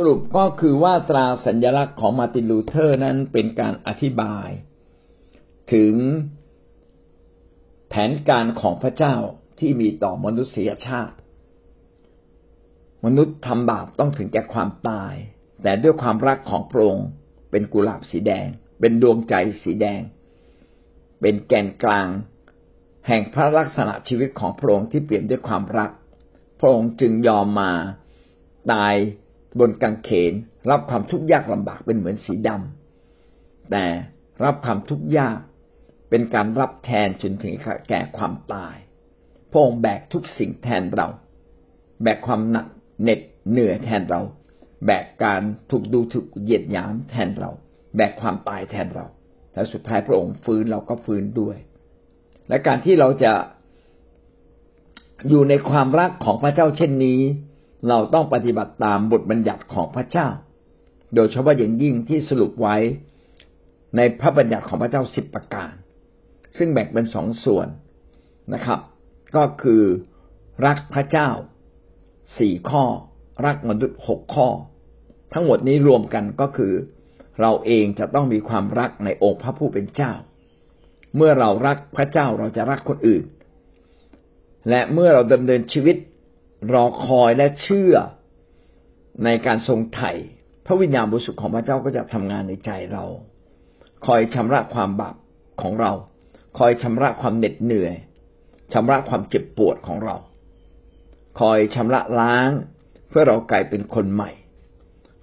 สรุปก็คือว่าตราสัญลักษณ์ของมาร์ตินลูเธอร์นั้นเป็นการอธิบาย ถึงแผนการของพระเจ้าที่มีต่อมนุษยชาติ มนุษย์ทำบาปต้องถึงแก่ความตาย แต่ด้วยความรักของพระองค์เป็นกุหลาบสีแดง เป็นดวงใจสีแดง เป็นแกนกลาง แห่งพระลักษณะชีวิตของพระองค์ที่เปี่ยมด้วยความรัก พระองค์จึงยอมมาตาย บนกางเขน รับความทุกข์ยากลำบากเป็นเหมือนสีดำแต่รับความทุกข์ยากเป็นการรับแทนจนถึงแก่ความตายพระองค์แบกทุกสิ่งแทนเรา แบกความหนักเหน็ดเหนื่อยแทนเรา แบกการถูกดูถูกเหยียดหยามแทนเรา แบกความตายแทนเราและสุดท้ายพระองค์ฟื้นเราก็ฟื้นด้วย และการที่เราจะอยู่ในความรักของพระเจ้าเช่นนี้ เราต้องปฏิบัติตามบทบัญญัติของพระเจ้า โดยเฉพาะอย่างยิ่งที่สรุปไว้ในพระบัญญัติของพระเจ้าสิบประการ ซึ่งแบ่งเป็นสองส่วนนะครับ ก็คือรักพระเจ้าสี่ข้อ รักมนุษย์หกข้อ ทั้งหมดนี้รวมกันก็คือ เราเองจะต้องมีความรักในองค์พระผู้เป็นเจ้า เมื่อเรารักพระเจ้าเราจะรักคนอื่น และเมื่อเราดำเนินชีวิต รอคอยและเชื่อในการทรงไถ่พระวิญญาณบริสุทธิ์ของพระเจ้าก็จะทำงานในใจเรา คอยชำระความบาปของเรา คอยชำระความเหน็ดเหนื่อยชำระความเจ็บปวดของเรา คอยชำระล้างเพื่อเรากลายเป็นคนใหม่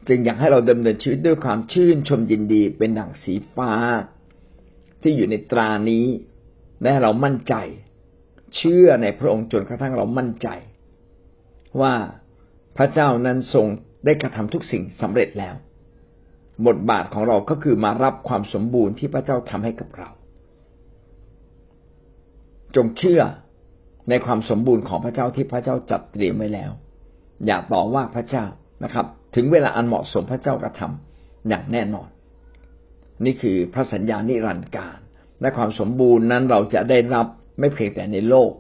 จึงอยากให้เราดำเนินชีวิตด้วยความชื่นชมยินดีเป็นดั่งสีฟ้า ที่อยู่ในตรานี้และเรามั่นใจ เชื่อในพระองค์จนกระทั่งเรามั่นใจ ว่าพระเจ้านั้นทรงได้กระทำทุกสิ่งสำเร็จแล้ว บทบาทของเราก็คือมารับความสมบูรณ์ที่พระเจ้าทำให้กับเรา จงเชื่อในความสมบูรณ์ของพระเจ้าที่พระเจ้าจัดเตรียมไว้แล้ว อย่าต่อว่าพระเจ้านะครับ ถึงเวลาอันเหมาะสมพระเจ้ากระทำอย่างแน่นอน นี่คือพระสัญญานิรันดร์การ และความสมบูรณ์นั้นเราจะได้รับไม่เพียงแต่ในโลก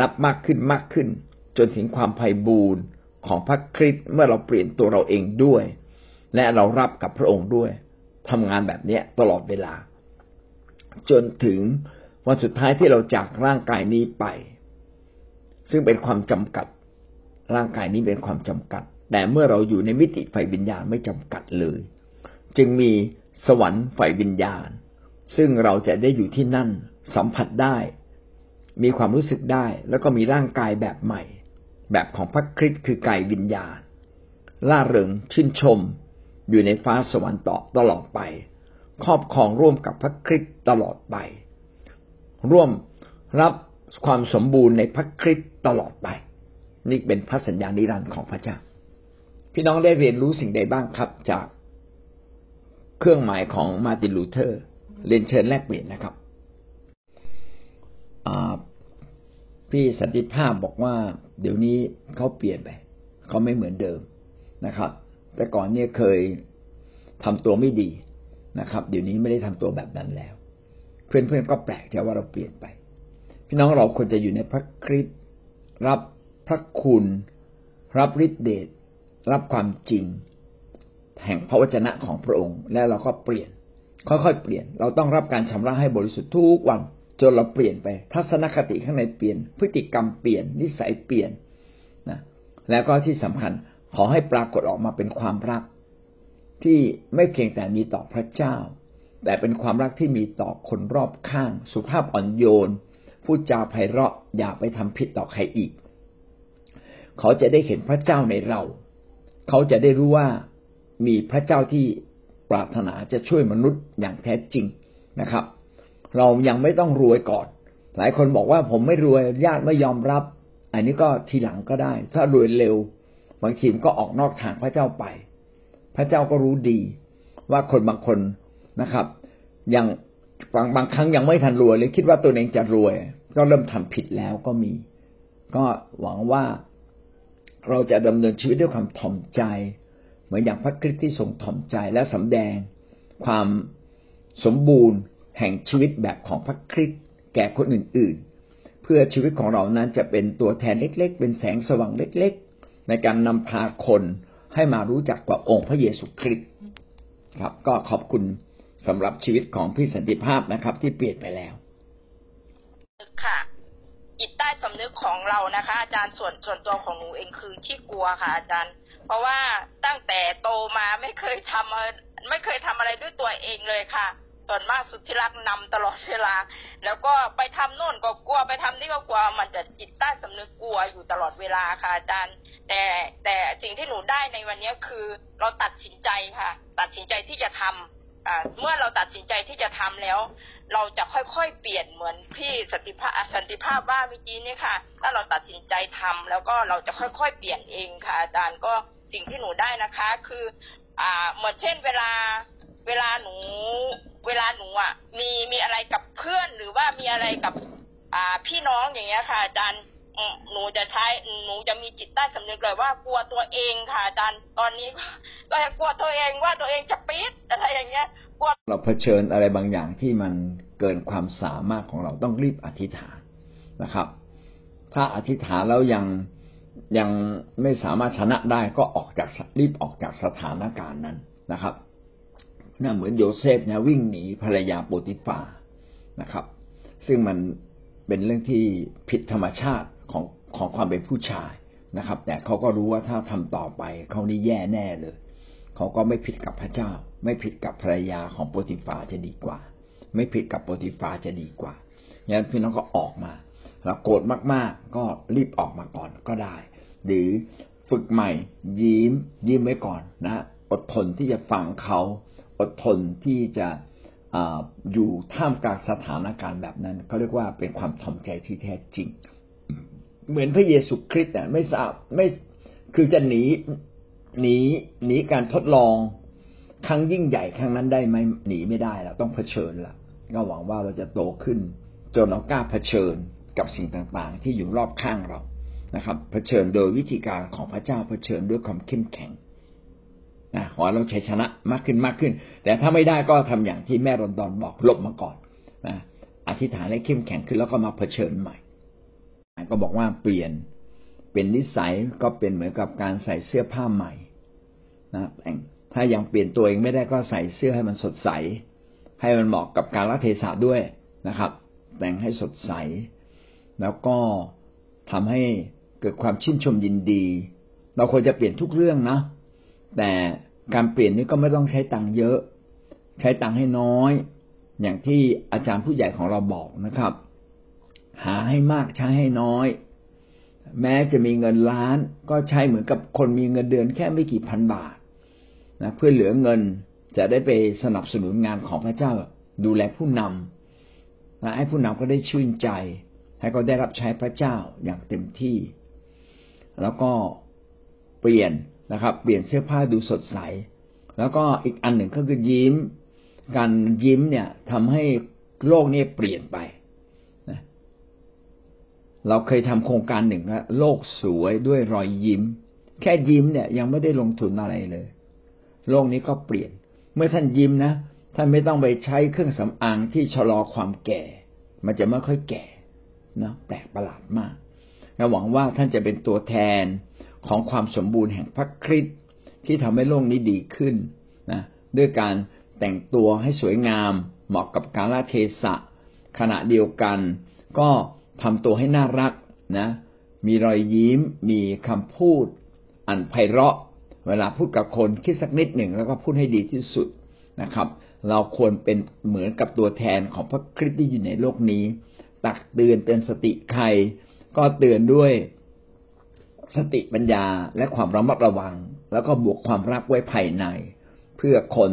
รับมากขึ้นมากขึ้น จนถึงความไพ่บูรณ์ของพระคริสต์เมื่อเราเปลี่ยนตัวเราเองด้วย และเรารับกับพระองค์ด้วยทำงานแบบนี้ตลอดเวลา จนถึงวันสุดท้ายที่เราจากร่างกายนี้ไป ซึ่งเป็นความจำกัด ร่างกายนี้เป็นความจำกัด แต่เมื่อเราอยู่ในมิติไฟวิญญาณไม่จำกัดเลย จึงมีสวรรค์ไฟวิญญาณ ซึ่งเราจะได้อยู่ที่นั่นสัมผัสได้ มีความรู้สึกได้ แล้วก็มีร่างกายแบบใหม่ แบบของพระคริสต์คือกายวิญญาณล่าเริงชื่นชม อยู่ในฟ้าสวรรค์ต่อตลอดไป ครอบครองร่วมกับพระคริสต์ตลอดไป ร่วมรับความสมบูรณ์ในพระคริสต์ตลอดไป นี่เป็นพระสัญญานิรันดร์ของพระเจ้า พี่น้องได้เรียนรู้สิ่งใดบ้างครับจากเครื่องหมายของมาร์ตินลูเธอร์ เรียนเชิญแลกเปลี่ยนนะครับ พี่สันติภาพบอกว่า เดี๋ยวนี้เขาเปลี่ยนไปเขาไม่เหมือนเดิมนะครับ แต่ก่อนเนี่ยเคยทำตัวไม่ดีนะครับ เดี๋ยวนี้ไม่ได้ทำตัวแบบนั้นแล้ว เพื่อนๆก็แปลกใจว่าเราเปลี่ยนไป พี่น้องเราควรจะอยู่ในพระคริสต์รับพระคุณ รับฤทธิเดชรับความจริง แห่งพระวจนะของพระองค์ แล้วเราก็เปลี่ยนค่อยๆเปลี่ยน เราต้องรับการชำระให้บริสุทธิ์ทุกวัน จนเราเปลี่ยนไป ทัศนคติข้างในเปลี่ยน พฤติกรรมเปลี่ยน นิสัยเปลี่ยนนะแล้วก็ที่สำคัญขอให้ปรากฏออกมาเป็นความรัก ที่ไม่เพียงแต่มีต่อพระเจ้า แต่เป็นความรักที่มีต่อคนรอบข้าง สุภาพอ่อนโยนพูดจาไพเราะอย่าไปทำผิดต่อใครอีก เขาจะได้เห็นพระเจ้าในเรา เขาจะได้รู้ว่ามีพระเจ้าที่ปรารถนาจะช่วยมนุษย์อย่างแท้จริงนะครับ เรายังไม่ต้องรวยก่อน หลายคนบอกว่าผมไม่รวยญาติไม่ยอมรับ อันนี้ก็ทีหลังก็ได้ ถ้ารวยเร็วบางทีมก็ออกนอกทางพระเจ้าไป พระเจ้าก็รู้ดี ว่าคนบางคนนะครับยังบางบางครั้งยังไม่ทันรวยเลยคิดว่าตัวเองจะรวย ก็เริ่มทำผิดแล้วก็มี ก็หวังว่าเราจะดำเนินชีวิตด้วยความถ่อมใจ เหมือนอย่างพระคริสต์ที่ทรงถ่อมใจและสำแดงความสมบูรณ์ แห่งชีวิตแบบของพระคริสต์แก่คนอื่น ๆ เพื่อชีวิตของเรานั้นจะเป็นตัวแทนเล็ก ๆ เป็นแสงสว่างเล็ก ๆ ในการนำพาคนให้มารู้จักกับองค์พระเยซูคริสต์ครับ ก็ขอบคุณสำหรับชีวิตของพี่สันติภาพนะครับ ที่เปลี่ยนไปแล้วค่ะจิตใต้สำนึกของเรานะคะ อาจารย์ส่วนส่วนตัวของหนูเองคือที่กลัวค่ะ อาจารย์ เพราะว่าตั้งแต่โตมาไม่เคยทำไม่เคยทำอะไรด้วยตัวเองเลยค่ะ ส่วนมากสุดที่รักนำตลอดเวลา แล้วก็ไปทำโน่นก็กลัวไปทำนี่ก็กลัว มันจะจิตใต้สำนึกกลัวอยู่ตลอดเวลาค่ะอาจารย์ แต่แต่สิ่งที่หนูได้ในวันนี้คือ เราตัดสินใจค่ะ ตัดสินใจที่จะทำอ่าเมื่อเราตัดสินใจที่จะทำแล้ว เราจะค่อยๆเปลี่ยนเหมือนพี่สันติภาพสันติภาพว่าเมื่อกี้นี่ค่ะ ถ้าเราตัดสินใจทำแล้วก็เราจะค่อยๆเปลี่ยนเองค่ะ อาจารย์ก็สิ่งที่หนูได้นะคะ คือ อ่าเหมือนเช่นเวลา เวลาหนูเวลาหนูอะมีมีอะไรกับเพื่อนหรือว่ามีอะไรกับอ่าพี่น้องอย่างเงี้ยค่ะอาจารย์หนูจะใช้หนูจะมีจิตใต้สำนึกเลยว่ากลัวตัวเองค่ะอาจารย์ตอนนี้ก็กลัวตัวเองว่าตัวเองจะปิดอะไรอย่างเงี้ยกลัวเราเผชิญอะไรบางอย่างที่มันเกินความสามารถของเราต้องรีบอธิษฐานนะครับ ถ้าอธิษฐานแล้วยังยังไม่สามารถชนะได้ก็ออกจากรีบออกจากสถานการณ์นั้นนะครับ น่าเหมือนโยเซฟนะวิ่งหนีภรรยาโปติฟานะครับ ซึ่งมันเป็นเรื่องที่ผิดธรรมชาติของของความเป็นผู้ชายนะครับ แต่เขาก็รู้ว่าถ้าทำต่อไปเขานี่แย่แน่เลย เขาก็ไม่ผิดกับพระเจ้า ไม่ผิดกับภรรยาของโปติฟาจะดีกว่า ไม่ผิดกับโปติฟาจะดีกว่างั้นพี่น้องก็ออกมาแล้วโกรธมากๆ ก็รีบออกมาก่อนก็ได้ หรือฝึกใหม่ยิ้มยิ้มไว้ก่อนนะ อดทนที่จะฟังเขา อดทนที่จะอยู่ท่ามกลางสถานการณ์แบบนั้นเขาเรียกว่าเป็นความถ่อมใจที่แท้จริง เหมือนพระเยซูคริสต์อะไม่ทราบไม่คือจะหนีหนีหนีการทดลองครั้งยิ่งใหญ่ครั้งนั้นได้ไหมหนีไม่ได้แล้วต้องเผชิญละก็หวังว่าเราจะโตขึ้น จนเรากล้าเผชิญกับสิ่งต่างๆ ที่อยู่รอบข้างเรานะครับ เผชิญโดยวิธีการของพระเจ้าเผชิญด้วยความเข้มแข็ง ขอเราชัยชนะมากขึ้นมากขึ้น แต่ถ้าไม่ได้ก็ทำอย่างที่แม่รอนดอนบอกลบมาก่อนนะอธิษฐานให้เข้มแข็งขึ้นแล้วก็มาเผชิญใหม่ ก็บอกว่าเปลี่ยนเป็นนิสัยก็เป็นเหมือนกับการใส่เสื้อผ้าใหม่นะแองถ้ายังเปลี่ยนตัวเองไม่ได้ก็ใส่เสื้อให้มันสดใส ให้มันเหมาะกับการรัเทศะด้วยนะครับ แต่งให้สดใส แล้วก็ทำให้เกิดความชื่นชมยินดี เราควรจะเปลี่ยนทุกเรื่องนะ แต่การเปลี่ยนนี้ก็ไม่ต้องใช้ตังค์เยอะ ใช้ตังค์ให้น้อย อย่างที่อาจารย์ผู้ใหญ่ของเราบอกนะครับ หาให้มากใช้ให้น้อย แม้จะมีเงินล้าน ก็ใช้เหมือนกับคนมีเงินเดือนแค่ไม่กี่พันบาทนะเพื่อเหลือเงินจะได้ไปสนับสนุนงานของพระเจ้าดูแลผู้นำและให้ผู้นำก็ได้ชื่นใจ ให้เขาได้รับใช้พระเจ้าอย่างเต็มที่ แล้วก็เปลี่ยน นะครับ เปลี่ยนเสื้อผ้าดูสดใส แล้วก็อีกอันหนึ่งก็คือยิ้ม การยิ้มเนี่ยทำให้โลกนี้เปลี่ยนไปนะเราเคยทำโครงการหนึ่งว่าโลกสวยด้วยรอยยิ้ม แค่ยิ้มเนี่ยยังไม่ได้ลงทุนอะไรเลย โลกนี้ก็เปลี่ยน เมื่อท่านยิ้มนะท่านไม่ต้องไปใช้เครื่องสำอางที่ชะลอความแก่ มันจะไม่ค่อยแก่นะแปลกประหลาดมากและหวังว่าท่านจะเป็นตัวแทน ของความสมบูรณ์แห่งพระคริสต์ที่ทำให้โลกนี้ดีขึ้นนะด้วยการแต่งตัวให้สวยงาม เหมาะกับกาลเทศะ ขณะเดียวกัน ก็ทำตัวให้น่ารักนะมีรอยยิ้ม มีคำพูด อันไพเราะ เวลาพูดกับคนคิดสักนิดหนึ่งแล้วก็พูดให้ดีที่สุดนะครับ เราควรเป็นเหมือนกับตัวแทนของพระคริสต์ที่อยู่ในโลกนี้ ตักเตือนเป็นสติใคร ก็เตือนด้วย สติปัญญาและความระมัดระวัง แล้วก็บวกความรักไว้ภายใน เพื่อคน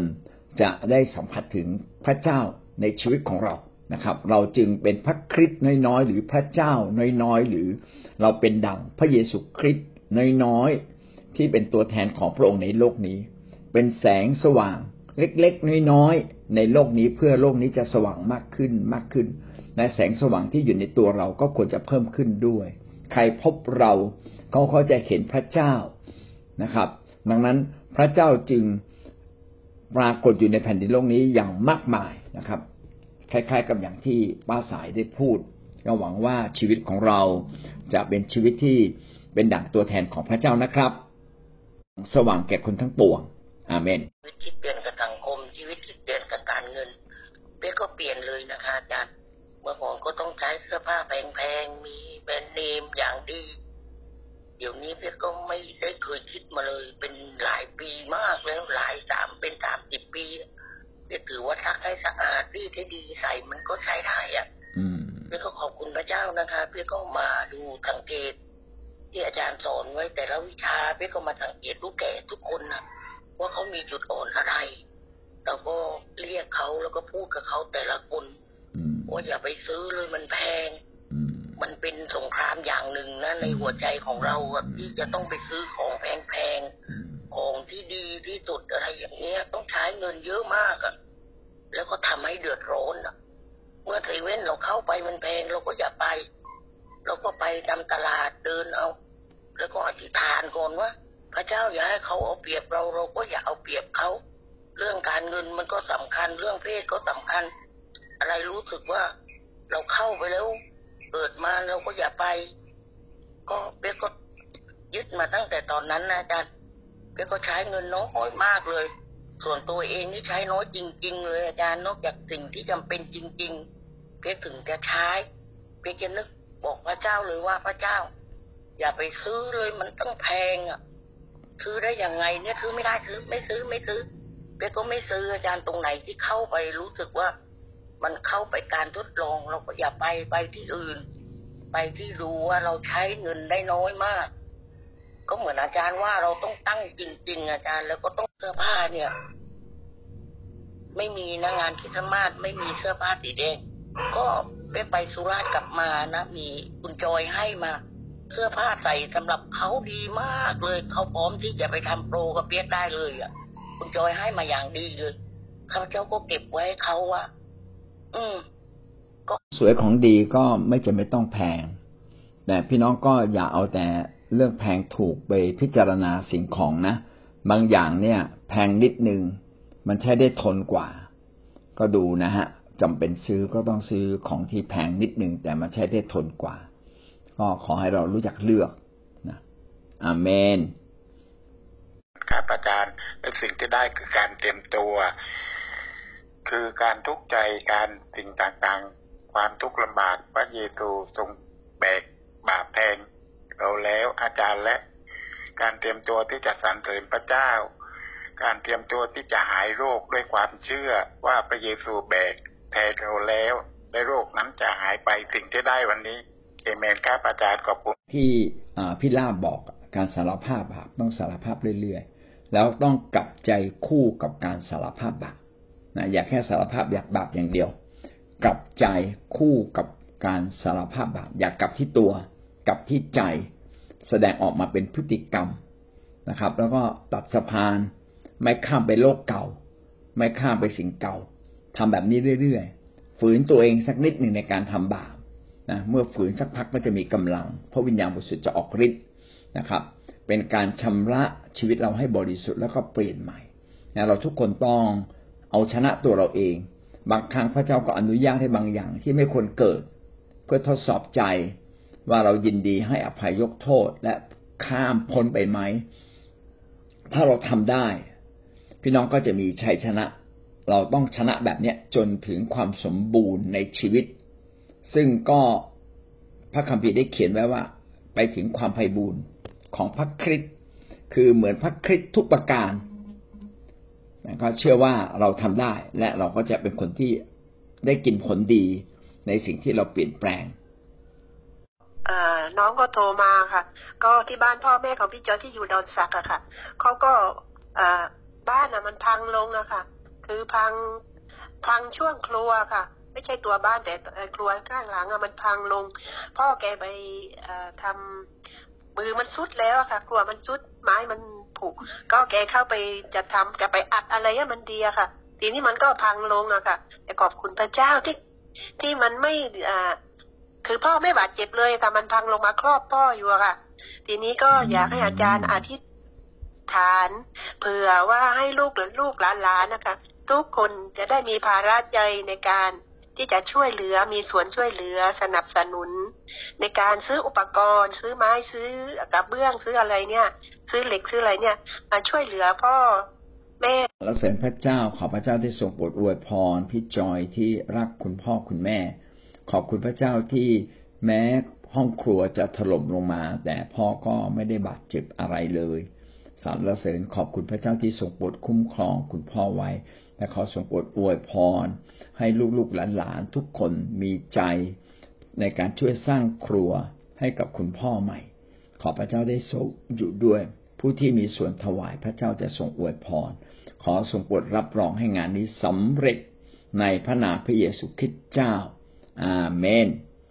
จะได้สัมผัสถึงพระเจ้าในชีวิตของเรานะครับ เราจึงเป็นพระคริสต์น้อยๆหรือพระเจ้าน้อยๆหรือเราเป็นดังพระเยซูคริสต์น้อยๆที่เป็นตัวแทนของพระองค์ในโลกนี้ เป็นแสงสว่างเล็กๆน้อยๆในโลกนี้เพื่อโลกนี้จะสว่างมากขึ้นมากขึ้นและแสงสว่างที่อยู่ในตัวเราก็ควรจะเพิ่มขึ้นด้วย ใครพบเราเขาเขาจะเห็นพระเจ้านะครับ ดังนั้นพระเจ้าจึงปรากฏอยู่ในแผ่นดินโลกนี้อย่างมากมายนะครับ คล้าย ๆ กับอย่างที่ป้าสายได้พูดก็หวังว่าชีวิตของเราจะเป็นชีวิตที่เป็นดั่งตัวแทนของพระเจ้านะครับ สว่างแก่คนทั้งปวง อาเมน ชีวิตที่เปลี่ยนกับสังคมชีวิตที่เปลี่ยนกับการเงินเป๊กก็เปลี่ยนเลยนะคะอาจารย์ เมื่อก่อนก็ต้องใช้เสื้อผ้าแพงๆ มีแบรนด์เนมอย่างดี เดี๋ยวนี้เป๊กก็ไม่ได้เคยคิดมาเลย เป็นหลายปีมากแล้วหลายสามเป็นสามสิบปีเป๊กถือว่าซักให้สะอาดรีดให้ดีใส่มันก็ใช้ได้อะเป๊กก็ขอบคุณพระเจ้านะคะเป๊กก็มาดูสังเกต ที่อาจารย์สอนไว้แต่ละวิชาเป๊กก็มาสังเกตลูกแก่ทุกคนนะว่าเขามีจุดอ่อนอะไรเราก็เรียกเขาแล้วก็พูดกับเขาแต่ละคน ว่าอย่าไปซื้อเลยมันแพงมันเป็นสงครามอย่างหนึ่งนะในหัวใจของเราที่จะต้องไปซื้อของแพงๆของที่ดีที่สุดอะไรอย่างเงี้ย ต้องใช้เงินเยอะมากอะแล้วก็ทำให้เดือดร้อนอะเมื่อเซเว่นเราเข้าไปมันแพงเราก็อย่าไป เราก็ไปตามตลาดเดินเอา แล้วก็อธิษฐานก่อนว่า พระเจ้าอย่าให้เขาเอาเปรียบเราเราก็อย่าเอาเปรียบเขาเรื่องการเงินมันก็สำคัญเรื่องเพศก็สำคัญ อะไรรู้สึกว่าเราเข้าไปแล้วเปิดมาเราก็อย่าไป ก็เป๊กก็ยึดมาตั้งแต่ตอนนั้นนะอาจารย์เป๊กก็ใช้เงินน้อยมากเลย ส่วนตัวเองนี่ใช้น้อยจริง ๆ เลยอาจารย์นอกจากสิ่งที่จำเป็นจริง ๆ เป๊กถึงจะใช้เป๊กจะนึกบอกพระเจ้าเลยว่าพระเจ้า อย่าไปซื้อเลยมันต้องแพงอะซื้อได้ยังไง เนี่ยซื้อไม่ได้ซื้อไม่ซื้อไม่ซื้อเป๊กก็ไม่ซื้ออาจารย์ตรงไหนที่เข้าไปรู้สึกว่า มันเข้าไปการทดลองเราก็อย่าไปไปที่อื่น ไปที่รู้ว่าเราใช้เงินได้น้อยมาก ก็เหมือนอาจารย์ว่าเราต้องตั้งจริง ๆ อาจารย์แล้วก็ต้องเสื้อผ้าเนี่ย ไม่มีนะงานคิดมาสไม่มีเสื้อผ้าสีแดงก็ไปไปสุราษฎร์กลับมานะมีคุณจอยให้มา เสื้อผ้าใส่สำหรับเขาดีมากเลยเขาพร้อมที่จะไปทำโปรกับเปียกได้เลยอะ คุณจอยให้มาอย่างดีเลยข้าเจ้าก็เก็บไว้เขาว่าอืมก็ สวยของดีก็ไม่จำเป็นต้องแพง แต่พี่น้องก็อย่าเอาแต่เรื่องแพงถูกไปพิจารณาสิ่งของนะ บางอย่างเนี่ย แพงนิดนึง มันใช้ได้ทนกว่า ก็ดูนะฮะจำเป็นซื้อก็ต้องซื้อของที่แพงนิดนึง แต่มันใช้ได้ทนกว่า ก็ขอให้เรารู้จักเลือกนะอาเมนครับอาจารย์สิ่งที่ได้คือการเตรียมตัว คือการทุกข์ใจการสิ่งต่างๆ ความทุกข์ลำบากพระเยซูทรงแบกบาปแทนเราแล้วอาจารย์และการเตรียมตัวที่จะสรรเสริญพระเจ้า การเตรียมตัวที่จะหายโรคด้วยความเชื่อว่าพระเยซูแบกแทนเราแล้วและโรคนั้นจะหายไปสิ่งที่ได้วันนี้เอเมนครับอาจารย์ขอบคุณที่พี่ลาบบอกการสารภาพบาปต้องสารภาพเรื่อยๆ แล้วต้องกลับใจคู่กับการสารภาพบาป นะอย่าแค่สารภาพอยากบาปอย่างเดียว กลับใจคู่กับการสารภาพบาปอยากกลับที่ตัวกลับที่ใจแสดงออกมาเป็นพฤติกรรมนะครับ แล้วก็ตัดสะพาน ไม่ข้ามไปโลกเก่า ไม่ข้ามไปสิ่งเก่าทำแบบนี้เรื่อยๆฝืนตัวเองสักนิดหนึ่งในการทำบาปนะเมื่อฝืนสักพักก็จะมีกำลังเพราะวิญญาณบริสุทธิ์จะออกฤทธิ์นะครับ เป็นการชำระชีวิตเราให้บริสุทธิ์แล้วก็เปลี่ยนใหม่นะเราทุกคนต้อง เอาชนะตัวเราเอง บางครั้งพระเจ้าก็อนุญาตให้บางอย่างที่ไม่ควรเกิด เพื่อทดสอบใจว่าเรายินดีให้อภัยยกโทษและข้ามพ้นไปไหม ถ้าเราทำได้ พี่น้องก็จะมีชัยชนะ เราต้องชนะแบบเนี้ยจนถึงความสมบูรณ์ในชีวิต ซึ่งก็พระคัมภีร์ได้เขียนไว้ว่า ไปถึงความไพ่บูรณ์ของพระคริสต์คือเหมือนพระคริสต์ทุกประการ ก็เชื่อว่าเราทำได้ และเราก็จะเป็นคนที่ได้กินผลดีในสิ่งที่เราเปลี่ยนแปลงน้องก็โทรมาค่ะ ก็ที่บ้านพ่อแม่ของพี่จอยที่อยู่ดอนสักอะค่ะเขาก็บ้านอะมันพังลงอะค่ะ คือพังพังช่วงครัวค่ะ ไม่ใช่ตัวบ้านแต่ครัวข้างหลังอะมันพังลง พ่อแกไปทำมือมันสุดแล้วค่ะ ครัวมันสุดไม้มัน ผุก็แกเข้าไปจะทำจะไปอัดอะไรให้มันดีอะค่ะ ทีนี้มันก็พังลงอะค่ะ แต่ขอบคุณพระเจ้าที่ที่มันไม่อ่าคือพ่อไม่บาดเจ็บเลยแต่มันพังลงมาครอบพ่ออยู่อะค่ะ ทีนี้ก็อยากให้อาจารย์อาทิตย์ฐานเผื่อว่าให้ลูกหรือลูกหลานๆนะคะ ทุกคนจะได้มีภาระใจในการ ที่จะช่วยเหลือมีส่วนช่วยเหลือสนับสนุน ในการซื้ออุปกรณ์ ซื้อไม้ซื้อกระเบื้องซื้ออะไรเนี่ย ซื้อเหล็กซื้ออะไรเนี่ย มาช่วยเหลือพ่อแม่สรรเสริญพระเจ้าขอพระเจ้าที่ทรงโปรดอวยพรพี่จอยที่รักคุณพ่อคุณแม่ ขอบคุณพระเจ้าที่แม้ห้องครัวจะถล่มลงมา แต่พ่อก็ไม่ได้บาดเจ็บอะไรเลย สรรเสริญขอบคุณพระเจ้าที่ทรงโปรดคุ้มครองคุณพ่อไว้ และขอทรงโปรดอวยพร ให้ลูกๆหลานๆทุกคนมีใจในการช่วยสร้างครัวให้กับคุณพ่อใหม่ ขอพระเจ้าได้ทรงอยู่ด้วย ผู้ที่มีส่วนถวายพระเจ้าจะทรงอวยพร ขอทรงโปรดรับรองให้งานนี้สำเร็จในพระนามพระเยซูคริสต์เจ้า อาเมน